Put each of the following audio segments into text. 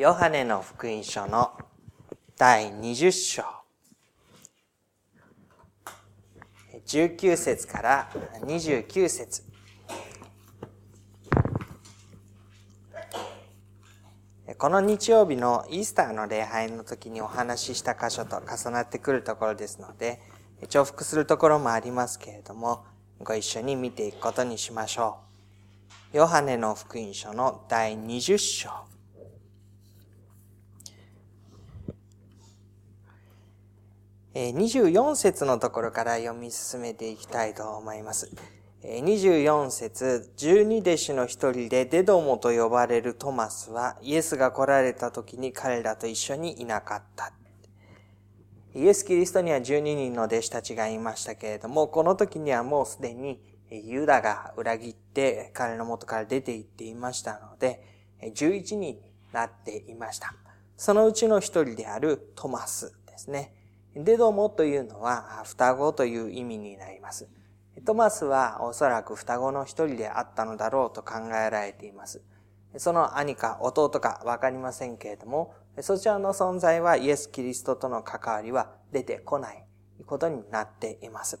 ヨハネの福音書の第20章19節から29節この日曜日のイースターの礼拝の時にお話しした箇所と重なってくるところですので、重複するところもありますけれども、ご一緒に見ていくことにしましょう。ヨハネの福音書の第20章。24節のところから読み進めていきたいと思います。24節十二弟子の一人でデドモと呼ばれるトマスはイエスが来られた時に彼らと一緒にいなかった。イエス・キリストには12人の弟子たちがいましたけれども、この時にはもうすでにユダが裏切って彼の元から出て行っていましたので、11になっていました。そのうちの一人であるトマスですね。デドモというのは双子という意味になります。トマスはおそらく双子の一人であったのだろうと考えられています。その兄か弟かわかりませんけれども、そちらの存在はイエス・キリストとの関わりは出てこないことになっています。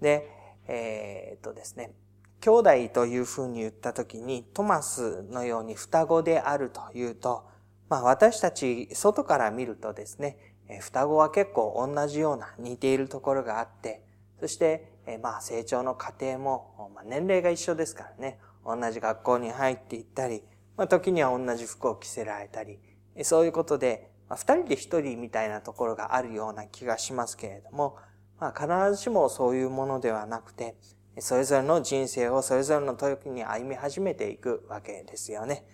で、えー、っとですね、兄弟というふうに言ったときに、トマスのように双子であるというと、まあ私たち外から見るとですね、双子は結構同じような似ているところがあって、そして、まあ成長の過程も、まあ、年齢が一緒ですからね、同じ学校に入っていったり、まあ時には同じ服を着せられたり、そういうことで、まあ、二人で一人みたいなところがあるような気がしますけれども、まあ必ずしもそういうものではなくて、それぞれの人生をそれぞれの時に歩み始めていくわけですよね。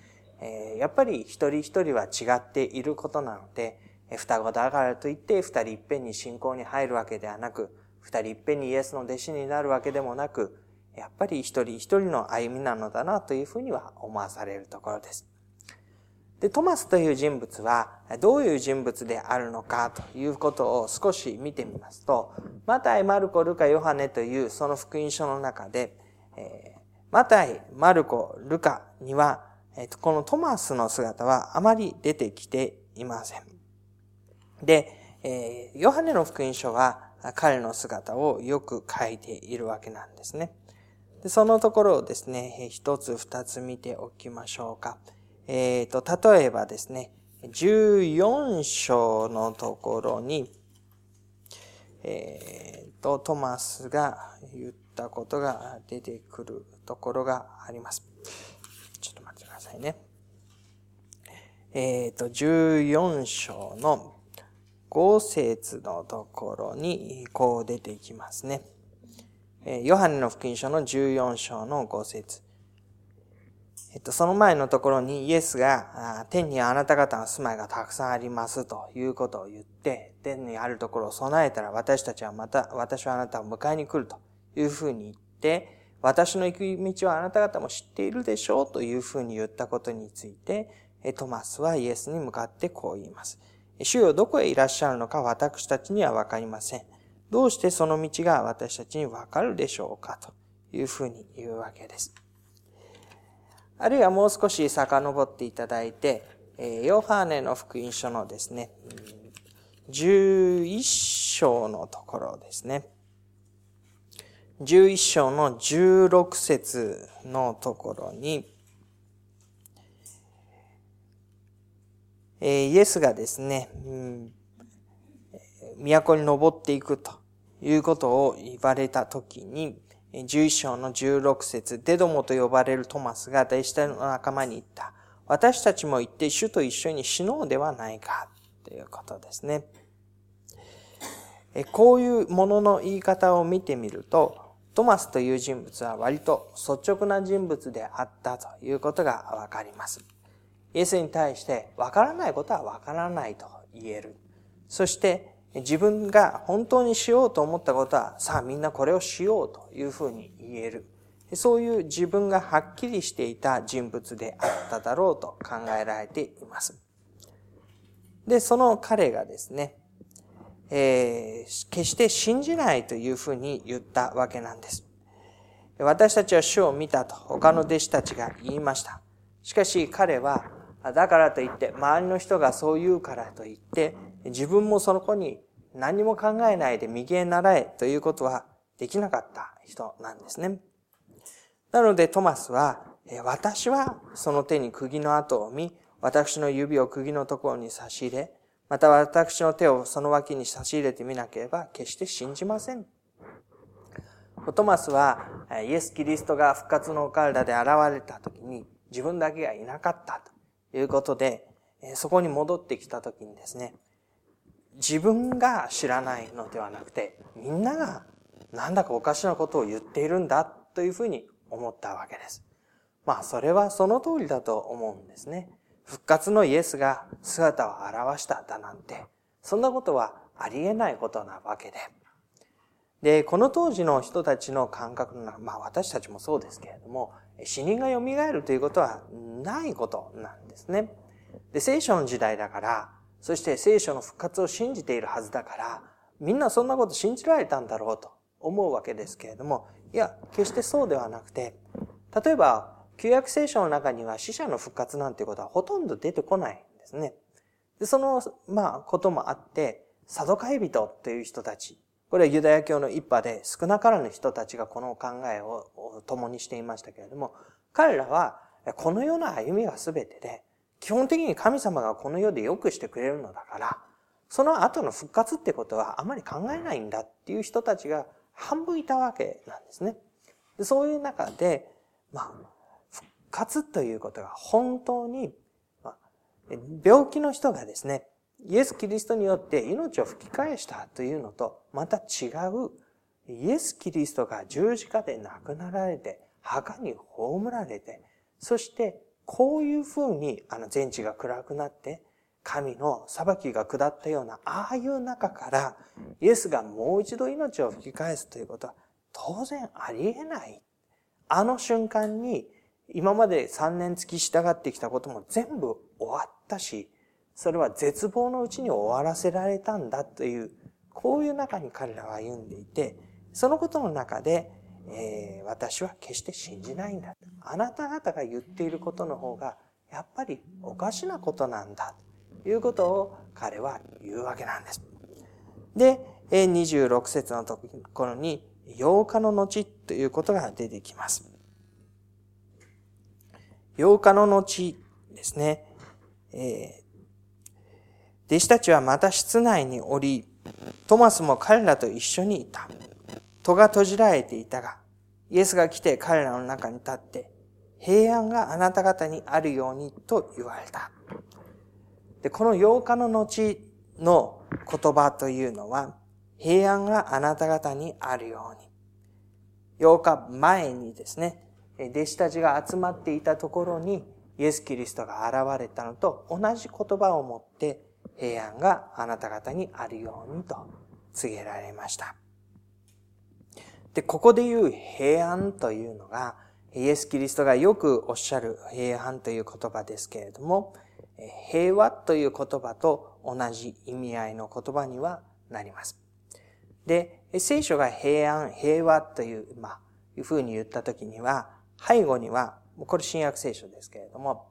やっぱり一人一人は違っていることなので、双子だからといって二人いっぺんに信仰に入るわけではなく、二人いっぺんにイエスの弟子になるわけでもなく、やっぱり一人一人の歩みなのだなというふうには思わされるところです。で、トマスという人物はどういう人物であるのかということを少し見てみますと、マタイ、マルコ、ルカ、ヨハネというその福音書の中で、えー、マタイ、マルコ、ルカには、えー、このトマスの姿はあまり出てきていません。で、えー、ヨハネの福音書は彼の姿をよく書いているわけなんですね。でそのところをですね、一つ二つ見ておきましょうか。えっ、ー、と、例えばですね、14章のところに、えっ、ー、と、トマスが言ったことが出てくるところがあります。ちょっと待ってくださいね。えっ、ー、と、14章の5節のところにこう出てきますね。ヨハネの福音書の14章の5節えっと、その前のところにイエスが、天にあなた方の住まいがたくさんありますということを言って、天にあるところを備えたら私たちはまた、私はあなたを迎えに来るというふうに言って、私の行く道はあなた方も知っているでしょうというふうに言ったことについて、トマスはイエスに向かってこう言います。主よどこへいらっしゃるのか私たちにはわかりません。どうしてその道が私たちにわかるでしょうかというふうに言うわけです。あるいはもう少し遡っていただいて、ヨハネの福音書のですね、11章のところですね。11章の16節のところに、えイエスがですね、うん都に登っていくということを言われたときに、11章の16節デドモと呼ばれるトマスが弟子たちの仲間に言った。私たちも行って主と一緒に死のうではないか。ということですね。こういうものの言い方を見てみると、トマスという人物は割と率直な人物であったということがわかります。イエスに対してわからないことはわからないと言える。そして自分が本当にしようと思ったことは、さあみんなこれをしようというふうに言える。そういう自分がはっきりしていた人物であっただろうと考えられています。で、その彼がですね、えー、決して信じないというふうに言ったわけなんです。私たちは主を見たと他の弟子たちが言いました。しかし彼はだからといって、周りの人がそう言うからといって、自分もその子に何も考えないで右へ習えということはできなかった人なんですね。なのでトマスは、私はその手に釘の跡を見、私の指を釘のところに差し入れ、また私の手をその脇に差し入れてみなければ決して信じません。トマスはイエス・キリストが復活のお体で現れた時に自分だけがいなかったということで、そこに戻ってきた時にですね、自分が知らないのではなくて、みんながなんだかおかしなことを言っているんだというふうに思ったわけです。まあそれはその通りだと思うんですね。復活のイエスが姿を現しただなんて、そんなことはありえないことなわけで。で、この当時の人たちの感覚の中まあ私たちもそうですけれども、死人が蘇るということはないことなんですね。で、聖書の時代だから、そして聖書の復活を信じているはずだから、みんなそんなこと信じられたんだろうと思うわけですけれども、いや、決してそうではなくて、例えば、旧約聖書の中には死者の復活なんていうことはほとんど出てこないんですね。でその、まあ、こともあって、サドカイ人という人たち、これはユダヤ教の一派で少なからぬ人たちがこの考えを共にしていましたけれども、彼らはこの世の歩みが全てで、基本的に神様がこの世で良くしてくれるのだから、その後の復活ってことはあまり考えないんだっていう人たちが半分いたわけなんですね。でそういう中で、まあ、復活ということが本当に、まあ、病気の人がですね、イエス・キリストによって命を吹き返したというのと、また違う、イエス・キリストが十字架で亡くなられて、墓に葬られて、そしてこういうふうにあの全地が暗くなって、神の裁きが下ったような、ああいう中から、イエスがもう一度命を吹き返すということは、当然ありえない。あの瞬間に、今まで3年月従ってきたことも全部終わったし、それは絶望のうちに終わらせられたんだという、こういう中に彼らは歩んでいて、そのことの中で、えー、私は決して信じないんだ。あなた方が言っていることの方が、やっぱりおかしなことなんだ。ということを彼は言うわけなんです。で、26節のところに、8日の後ということが出てきます。8日の後ですね、えー、弟子たちはまた室内におり、トマスも彼らと一緒にいた。戸が閉じられていたが、イエスが来て彼らの中に立って、平安があなた方にあるようにと言われた。で、この8日の後の言葉というのは、平安があなた方にあるように。8日前にですね、弟子たちが集まっていたところに、イエス・キリストが現れたのと同じ言葉をもって、平安があなた方にあるようにと告げられました。で、ここで言う平安というのが、イエス・キリストがよくおっしゃる平安という言葉ですけれども、平和という言葉と同じ意味合いの言葉にはなります。で、聖書が平安、平和という、まあ、いうふうに言ったときには、背後には、これ新約聖書ですけれども、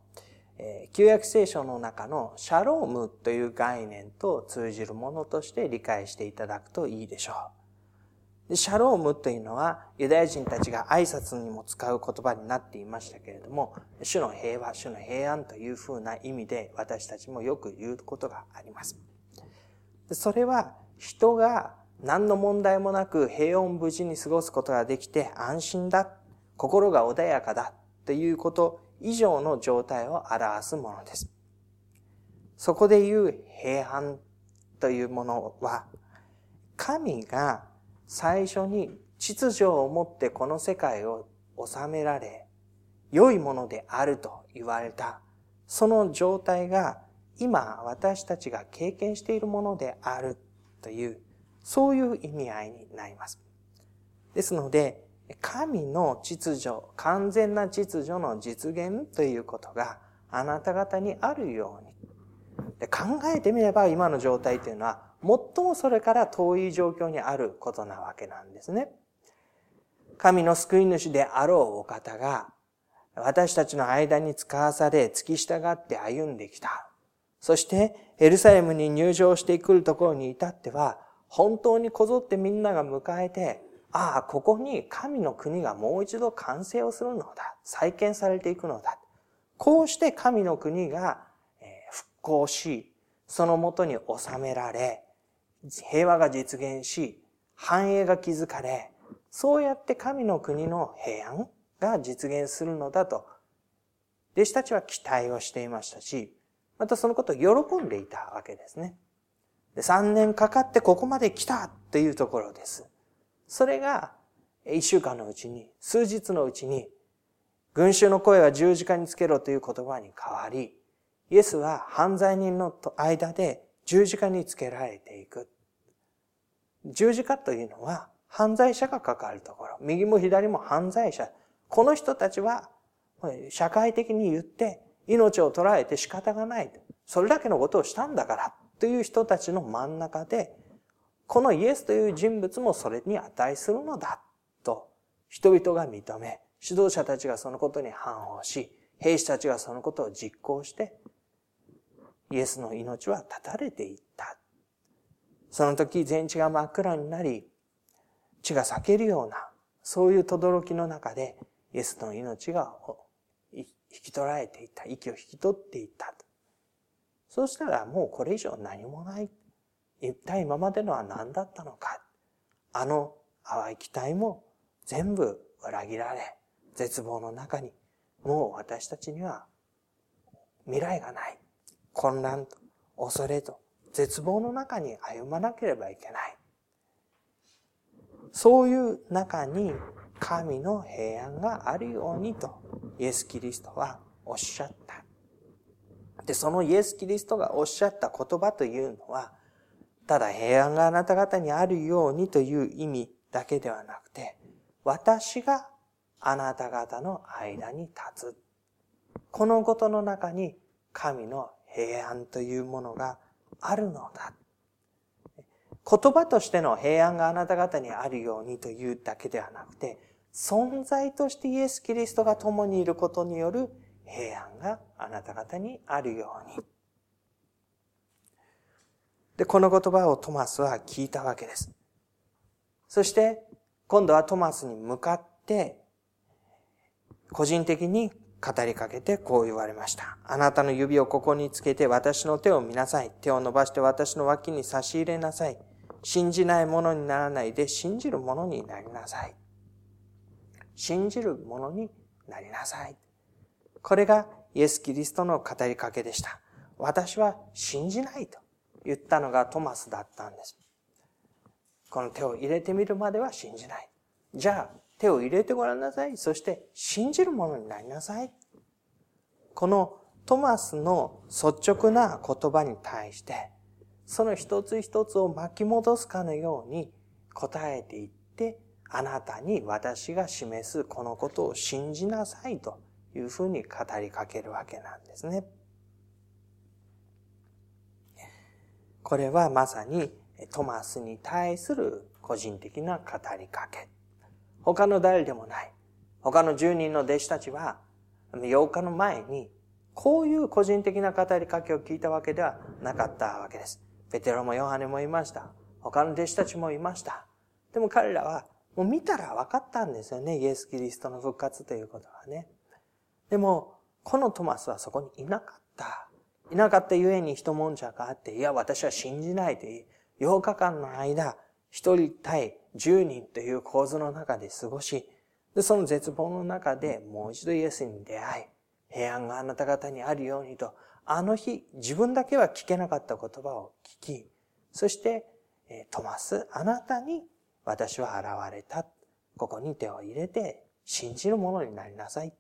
旧約聖書の中のシャロームという概念と通じるものとして理解していただくといいでしょう。シャロームというのはユダヤ人たちが挨拶にも使う言葉になっていましたけれども、主の平和、主の平安というふうな意味で私たちもよく言うことがあります。それは人が何の問題もなく平穏無事に過ごすことができて安心だ、心が穏やかだということ以上の状態を表すものです。そこで言う平安というものは、神が最初に秩序を持ってこの世界を治められ、良いものであると言われた、その状態が今私たちが経験しているものであるという、そういう意味合いになります。ですので、神の秩序、完全な秩序の実現ということがあなた方にあるように。で考えてみれば今の状態というのは最もそれから遠い状況にあることなわけなんですね。神の救い主であろうお方が、私たちの間に使わされ、付き従って歩んできた。そして、エルサレムに入場してくるところに至っては、本当にこぞってみんなが迎えて、ああ、ここに神の国がもう一度完成をするのだ。再建されていくのだ。こうして神の国が復興し、そのもとに収められ、平和が実現し、繁栄が築かれ、そうやって神の国の平安が実現するのだと、弟子たちは期待をしていましたし、またそのことを喜んでいたわけですね。で3年かかってここまで来たというところです。それが、一週間のうちに、数日のうちに、群衆の声は十字架につけろという言葉に変わり、イエスは犯罪人の間で十字架につけられていく。十字架というのは犯罪者がかかるところ。右も左も犯罪者。この人たちは社会的に言って命を捉えて仕方がない。それだけのことをしたんだからという人たちの真ん中でこのイエスという人物もそれに値するのだと人々が認め、指導者たちがそのことに反応し、兵士たちがそのことを実行して、イエスの命は絶たれていった。その時全地が真っ暗になり、血が裂けるような、そういう轟の中で、イエスの命が引き取られていた。息を引き取っていった。そうしたらもうこれ以上何もない。一体今までのは何だったのか。あの淡い期待も全部裏切られ、絶望の中に、もう私たちには未来がない。混乱と恐れと絶望の中に歩まなければいけない。そういう中に神の平安があるようにとイエス・キリストはおっしゃった。で、そのイエス・キリストがおっしゃった言葉というのは、ただ平安があなた方にあるようにという意味だけではなくて、私があなた方の間に立つ。このことの中に神の平安というものがあるのだ。言葉としての平安があなた方にあるようにというだけではなくて、存在としてイエス・キリストが共にいることによる平安があなた方にあるように。で、この言葉をトマスは聞いたわけです。そして、今度はトマスに向かって、個人的に語りかけてこう言われました。あなたの指をここにつけて私の手を見なさい。手を伸ばして私の脇に差し入れなさい。信じないものにならないで信じるものになりなさい。信じるものになりなさい。これがイエス・キリストの語りかけでした。私は信じないと。言ったのがトマスだったんです。この手を入れてみるまでは信じない。じゃあ、手を入れてごらんなさい。そして信じるものになりなさい。このトマスの率直な言葉に対して、その一つ一つを巻き戻すかのように答えていって、あなたに私が示すこのことを信じなさいというふうに語りかけるわけなんですね。これはまさにトマスに対する個人的な語りかけ。他の誰でもない。他の10人の弟子たちは、8日の前に、こういう個人的な語りかけを聞いたわけではなかったわけです。ペテロもヨハネもいました。他の弟子たちもいました。でも彼らは、もう見たら分かったんですよね。イエス・キリストの復活ということはね。でも、このトマスはそこにいなかった。いなかったゆえに一悶着があって、いや、私は信じないという、8日間の間、一人対10人という構図の中で過ごし、で、その絶望の中でもう一度イエスに出会い、平安があなた方にあるようにと、あの日、自分だけは聞けなかった言葉を聞き、そして、トマス、あなたに私は現れた。ここに手を入れて信じるものになりなさい。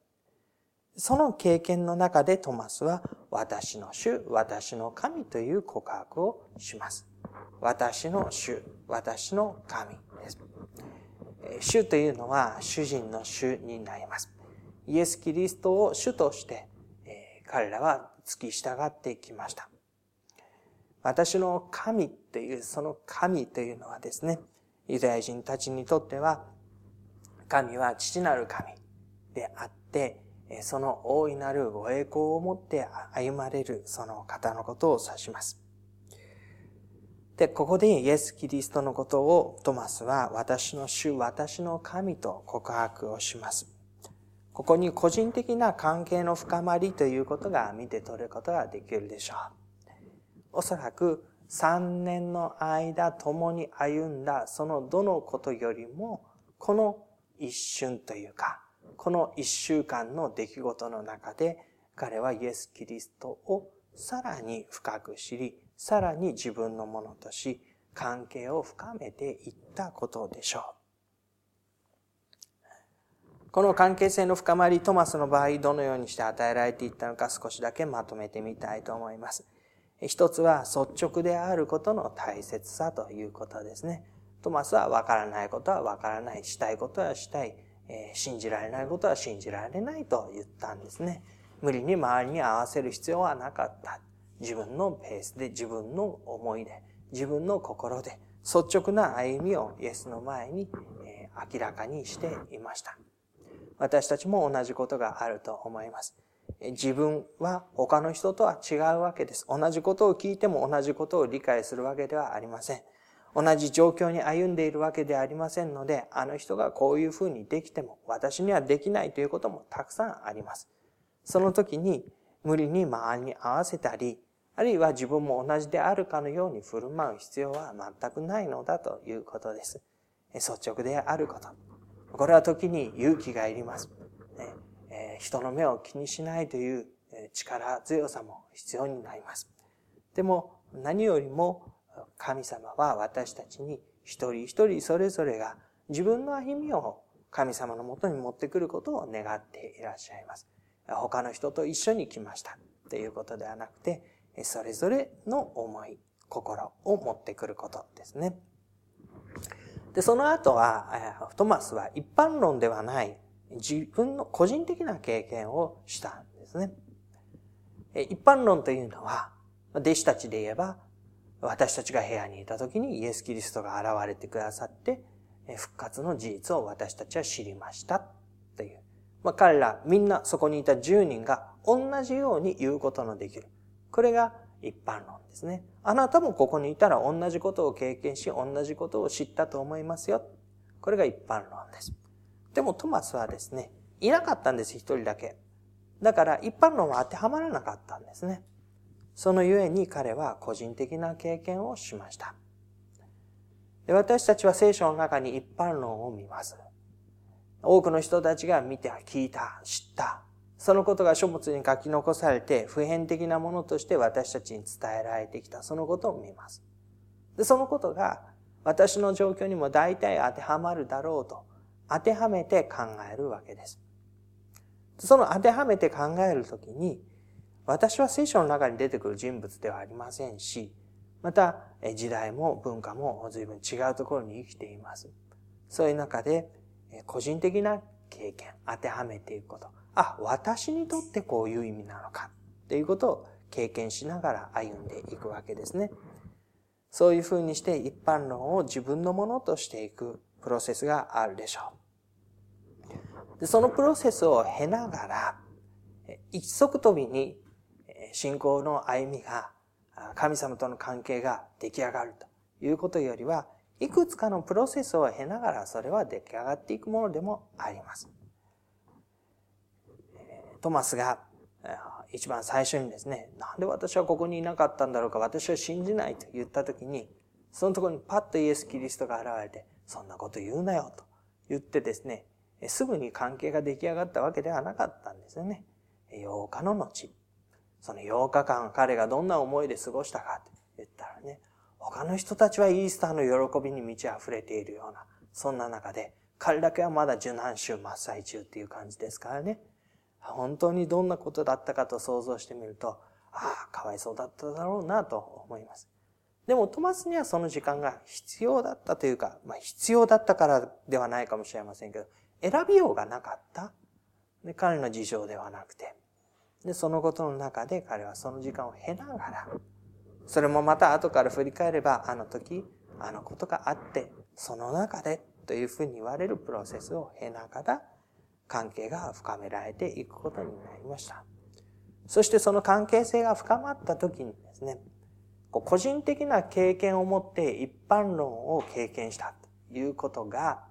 その経験の中でトマスは私の主、私の神という告白をします。私の主、私の神です。主というのは主人の主になります。イエス・キリストを主として、彼らは付き従ってきました。私の神という、その神というのはですね、ユダヤ人たちにとっては、神は父なる神であって、その大いなるご栄光を持って歩まれるその方のことを指します。で、ここでイエス・キリストのことをトマスは私の主、私の神と告白をします。ここに個人的な関係の深まりということが見て取ることができるでしょう。おそらく3年の間共に歩んだそのどのことよりも、この一瞬というか、この一週間の出来事の中で、彼はイエス・キリストをさらに深く知り、さらに自分のものとし、関係を深めていったことでしょう。この関係性の深まり、トマスの場合、どのようにして与えられていったのか少しだけまとめてみたいと思います。一つは率直であることの大切さということですね。トマスは分からないことは分からない、したいことはしたい、えー、信じられないことは信じられないと言ったんですね。無理に周りに合わせる必要はなかった。自分のペースで、自分の思いで、自分の心で、率直な歩みをイエスの前に、え明らかにしていました。私たちも同じことがあると思います。自分は他の人とは違うわけです。同じことを聞いても同じことを理解するわけではありません。同じ状況に歩んでいるわけではありませんので、あの人がこういうふうにできても私にはできないということもたくさんあります。その時に無理に周りに合わせたり、あるいは自分も同じであるかのように振る舞う必要は全くないのだということです。率直であること。これは時に勇気がいります。人の目を気にしないという力強さも必要になります。でも何よりも神様は私たちに一人一人それぞれが自分の歩みを神様のもとに持ってくることを願っていらっしゃいます。他の人と一緒に来ましたということではなくて、それぞれの思い、心を持ってくることですね。で、その後は、トマスは一般論ではない自分の個人的な経験をしたんですね。一般論というのは、弟子たちで言えば、私たちが部屋にいた時にイエス・キリストが現れてくださって、復活の事実を私たちは知りましたという。まあ、彼らみんなそこにいた10人が同じように言うことのできる。これが一般論ですね。あなたもここにいたら同じことを経験し、同じことを知ったと思いますよ。これが一般論です。でもトマスはですね、いなかったんです、一人だけ。だから一般論は当てはまらなかったんですね。そのゆえに彼は個人的な経験をしました。で私たちは聖書の中に一般論を見ます。多くの人たちが見て、聞いた、知った、そのことが書物に書き残されて普遍的なものとして私たちに伝えられてきたそのことを見ます。で、そのことが私の状況にも大体当てはまるだろうと当てはめて考えるわけです。その当てはめて考えるときに私は聖書の中に出てくる人物ではありませんし、また時代も文化も随分違うところに生きています。そういう中で個人的な経験、当てはめていくこと。あ、私にとってこういう意味なのかっていうことを経験しながら歩んでいくわけですね。そういうふうにして一般論を自分のものとしていくプロセスがあるでしょう。でそのプロセスを経ながら、一足飛びに信仰の歩みが、神様との関係が出来上がるということよりは、いくつかのプロセスを経ながらそれは出来上がっていくものでもあります。トマスが一番最初にですね、なんで私はここにいなかったんだろうか、私は信じないと言ったときに、そのところにパッとイエス・キリストが現れて、そんなこと言うなよと言ってですね、すぐに関係が出来上がったわけではなかったんですよね。8日の後、その8日間彼がどんな思いで過ごしたかって言ったらね、他の人たちはイースターの喜びに満ち溢れているような、そんな中で、彼だけはまだ受難週真っ最中っていう感じですからね。本当にどんなことだったかと想像してみると、ああ、かわいそうだっただろうなと思います。でもトマスにはその時間が必要だったというか、まあ必要だったからではないかもしれませんけど、選びようがなかった。で彼の事情ではなくて。で、そのことの中で彼はその時間を経ながら、それもまた後から振り返れば、あの時、あのことがあって、その中でというふうに言われるプロセスを経ながら、関係が深められていくことになりました。そしてその関係性が深まった時にですね、個人的な経験を持って一般論を経験したということが、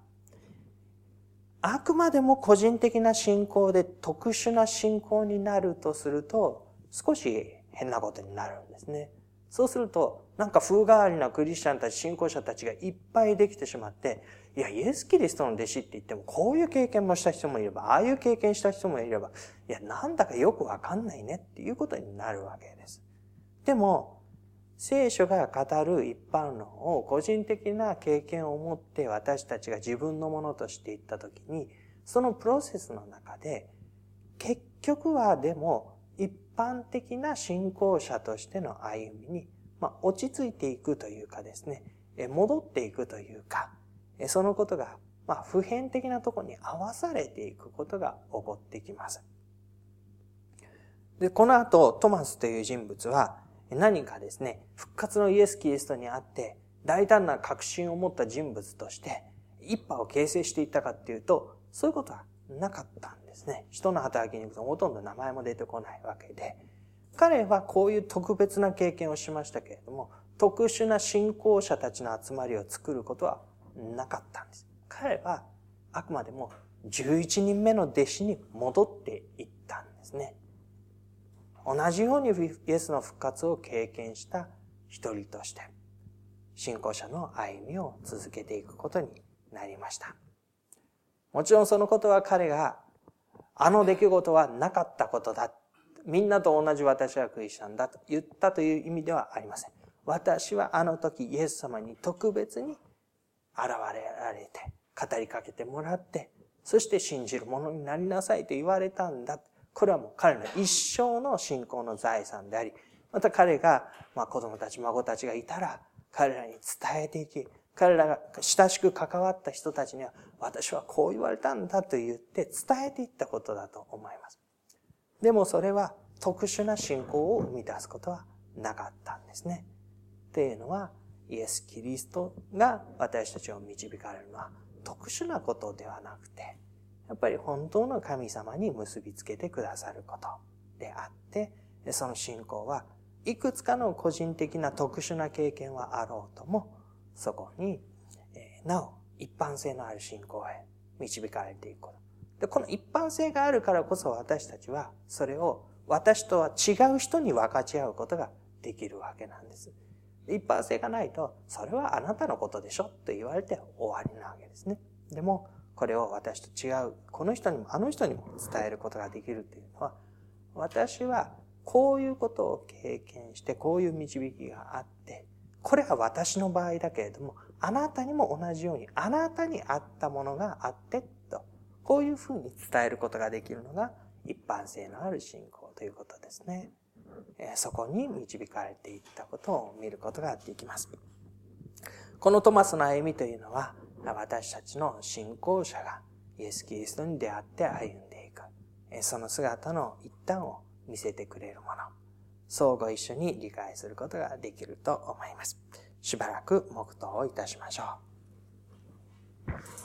あくまでも個人的な信仰で特殊な信仰になるとすると、少し変なことになるんですね。そうすると、なんか風変わりなクリスチャンたち、信仰者たちがいっぱいできてしまって、いや、イエス・キリストの弟子って言っても、こういう経験もした人もいれば、ああいう経験した人もいれば、いや、なんだかよくわかんないねっていうことになるわけです。でも、聖書が語る一般論を個人的な経験を持って私たちが自分のものとしていったときに、そのプロセスの中で、結局はでも一般的な信仰者としての歩みに、まあ、落ち着いていくというかですね、戻っていくというか、そのことが、まあ、普遍的なところに合わされていくことが起こってきます。で、この後、トマスという人物は、何かですね、復活のイエス・キリストにあって、大胆な確信を持った人物として、一派を形成していったかっていうと、そういうことはなかったんですね。人の働きに行くとほとんど名前も出てこないわけで、彼はこういう特別な経験をしましたけれども、特殊な信仰者たちの集まりを作ることはなかったんです。彼はあくまでも11人目の弟子に戻っていったんですね。同じようにイエスの復活を経験した一人として、信仰者の歩みを続けていくことになりました。もちろんそのことは彼が、あの出来事はなかったことだ。みんなと同じ私はクリスチャンだと言ったという意味ではありません。私はあの時イエス様に特別に現れられて、語りかけてもらって、そして信じる者になりなさいと言われたんだ。これはもう彼の一生の信仰の財産であり、また彼が、まあ子供たち、孫たちがいたら、彼らに伝えていき、彼らが親しく関わった人たちには、私はこう言われたんだと言って伝えていったことだと思います。でもそれは特殊な信仰を生み出すことはなかったんですね。っていうのは、イエス・キリストが私たちを導かれるのは特殊なことではなくて、やっぱり本当の神様に結びつけてくださることであって、その信仰はいくつかの個人的な特殊な経験はあろうとも、そこに、なお一般性のある信仰へ導かれていくこと。で、この一般性があるからこそ私たちはそれを私とは違う人に分かち合うことができるわけなんです。一般性がないと、それはあなたのことでしょと言われて終わりなわけですね。でも、これを私と違う、この人にもあの人にも伝えることができるというのは、私はこういうことを経験して、こういう導きがあって、これは私の場合だけれども、あなたにも同じように、あなたにあったものがあって、と、こういうふうに伝えることができるのが、一般性のある信仰ということですね。そこに導かれていったことを見ることができます。このトマスの歩みというのは、私たちの信仰者がイエス・キリストに出会って歩んでいく。その姿の一端を見せてくれるもの。そうご一緒に理解することができると思います。しばらく黙祷をいたしましょう。